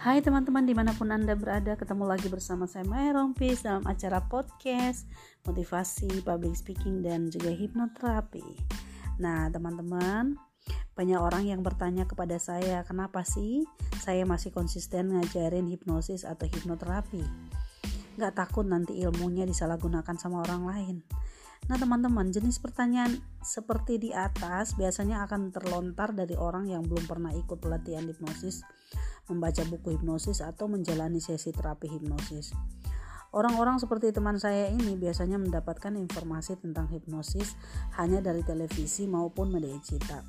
Hai teman-teman di mana pun Anda berada Ketemu lagi bersama saya Maya Rompis Dalam acara podcast Motivasi, public speaking, dan juga hipnoterapi. Nah teman-teman Banyak orang yang bertanya kepada saya Kenapa sih saya masih konsisten ngajarin hipnosis atau hipnoterapi? Gak takut nanti ilmunya disalahgunakan sama orang lain. Nah teman-teman jenis pertanyaan seperti di atas biasanya akan terlontar dari orang yang belum pernah ikut pelatihan hipnosis membaca buku hipnosis atau menjalani sesi terapi hipnosis. Orang-orang seperti teman saya ini biasanya mendapatkan informasi tentang hipnosis hanya dari televisi maupun media cetak,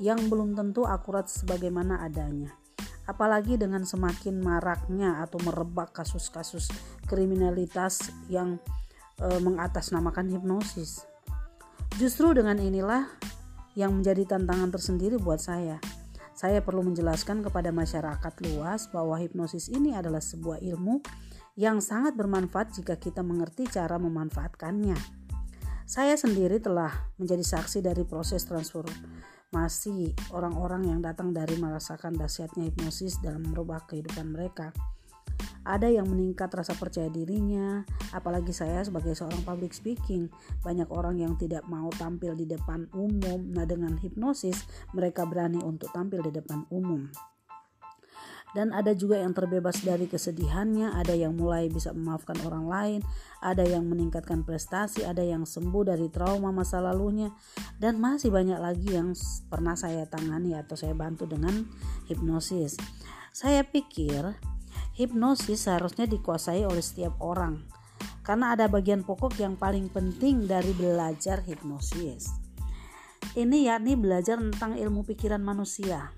yang belum tentu akurat sebagaimana adanya. Apalagi dengan semakin maraknya atau merebak kasus-kasus kriminalitas yang e, mengatasnamakan hipnosis. Justru dengan inilah yang menjadi tantangan tersendiri buat saya saya perlu menjelaskan kepada masyarakat luas bahwa hipnosis ini adalah sebuah ilmu yang sangat bermanfaat jika kita mengerti cara memanfaatkannya. Saya sendiri telah menjadi saksi dari proses transformasi orang-orang yang datang dari merasakan dahsyatnya hipnosis dalam merubah kehidupan mereka ada yang meningkat rasa percaya dirinya apalagi saya sebagai seorang public speaking. Banyak orang yang tidak mau tampil di depan umum. Nah dengan hipnosis mereka berani untuk tampil di depan umum. Dan ada juga yang terbebas dari kesedihannya, ada yang mulai bisa memaafkan orang lain, ada yang meningkatkan prestasi, ada yang sembuh dari trauma masa lalunya, dan masih banyak lagi yang pernah saya tangani atau saya bantu dengan hipnosis. Saya pikir Hipnosis seharusnya dikuasai oleh setiap orang karena ada bagian pokok yang paling penting dari belajar hipnosis. Ini yakni belajar tentang ilmu pikiran manusia.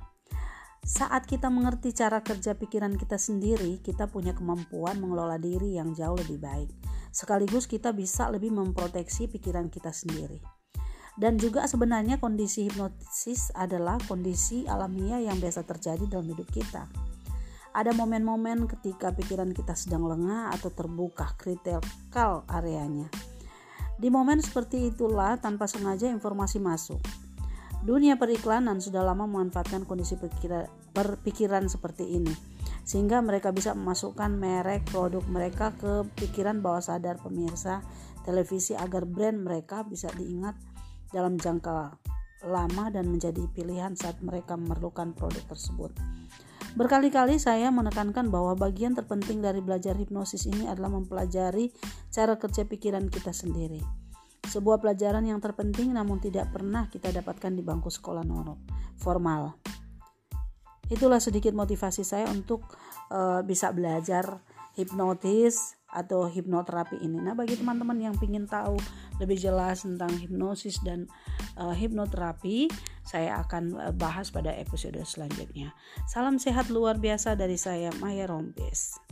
Saat kita mengerti cara kerja pikiran kita sendiri, kita punya kemampuan mengelola diri yang jauh lebih baik. Sekaligus kita bisa lebih memproteksi pikiran kita sendiri. Dan juga sebenarnya kondisi hipnosis adalah kondisi alamiah yang biasa terjadi dalam hidup kita ada momen-momen ketika pikiran kita sedang lengah atau terbuka kritikal areanya. Di momen seperti itulah tanpa sengaja informasi masuk. Dunia periklanan sudah lama memanfaatkan kondisi pikiran, perpikiran seperti ini sehingga mereka bisa memasukkan merek produk mereka ke pikiran bawah sadar pemirsa televisi agar brand mereka bisa diingat dalam jangka lama dan menjadi pilihan saat mereka memerlukan produk tersebut. Berkali-kali saya menekankan bahwa bagian terpenting dari belajar hipnosis ini adalah mempelajari cara kerja pikiran kita sendiri. Sebuah pelajaran yang terpenting namun tidak pernah kita dapatkan di bangku sekolah normal formal. Itulah sedikit motivasi saya untuk uh, bisa belajar hipnotis atau hipnoterapi ini. Nah, bagi teman-teman yang ingin tahu lebih jelas tentang hipnosis dan uh, hipnoterapi, saya akan uh, bahas pada episode selanjutnya. Salam sehat luar biasa dari saya Maya Rompes.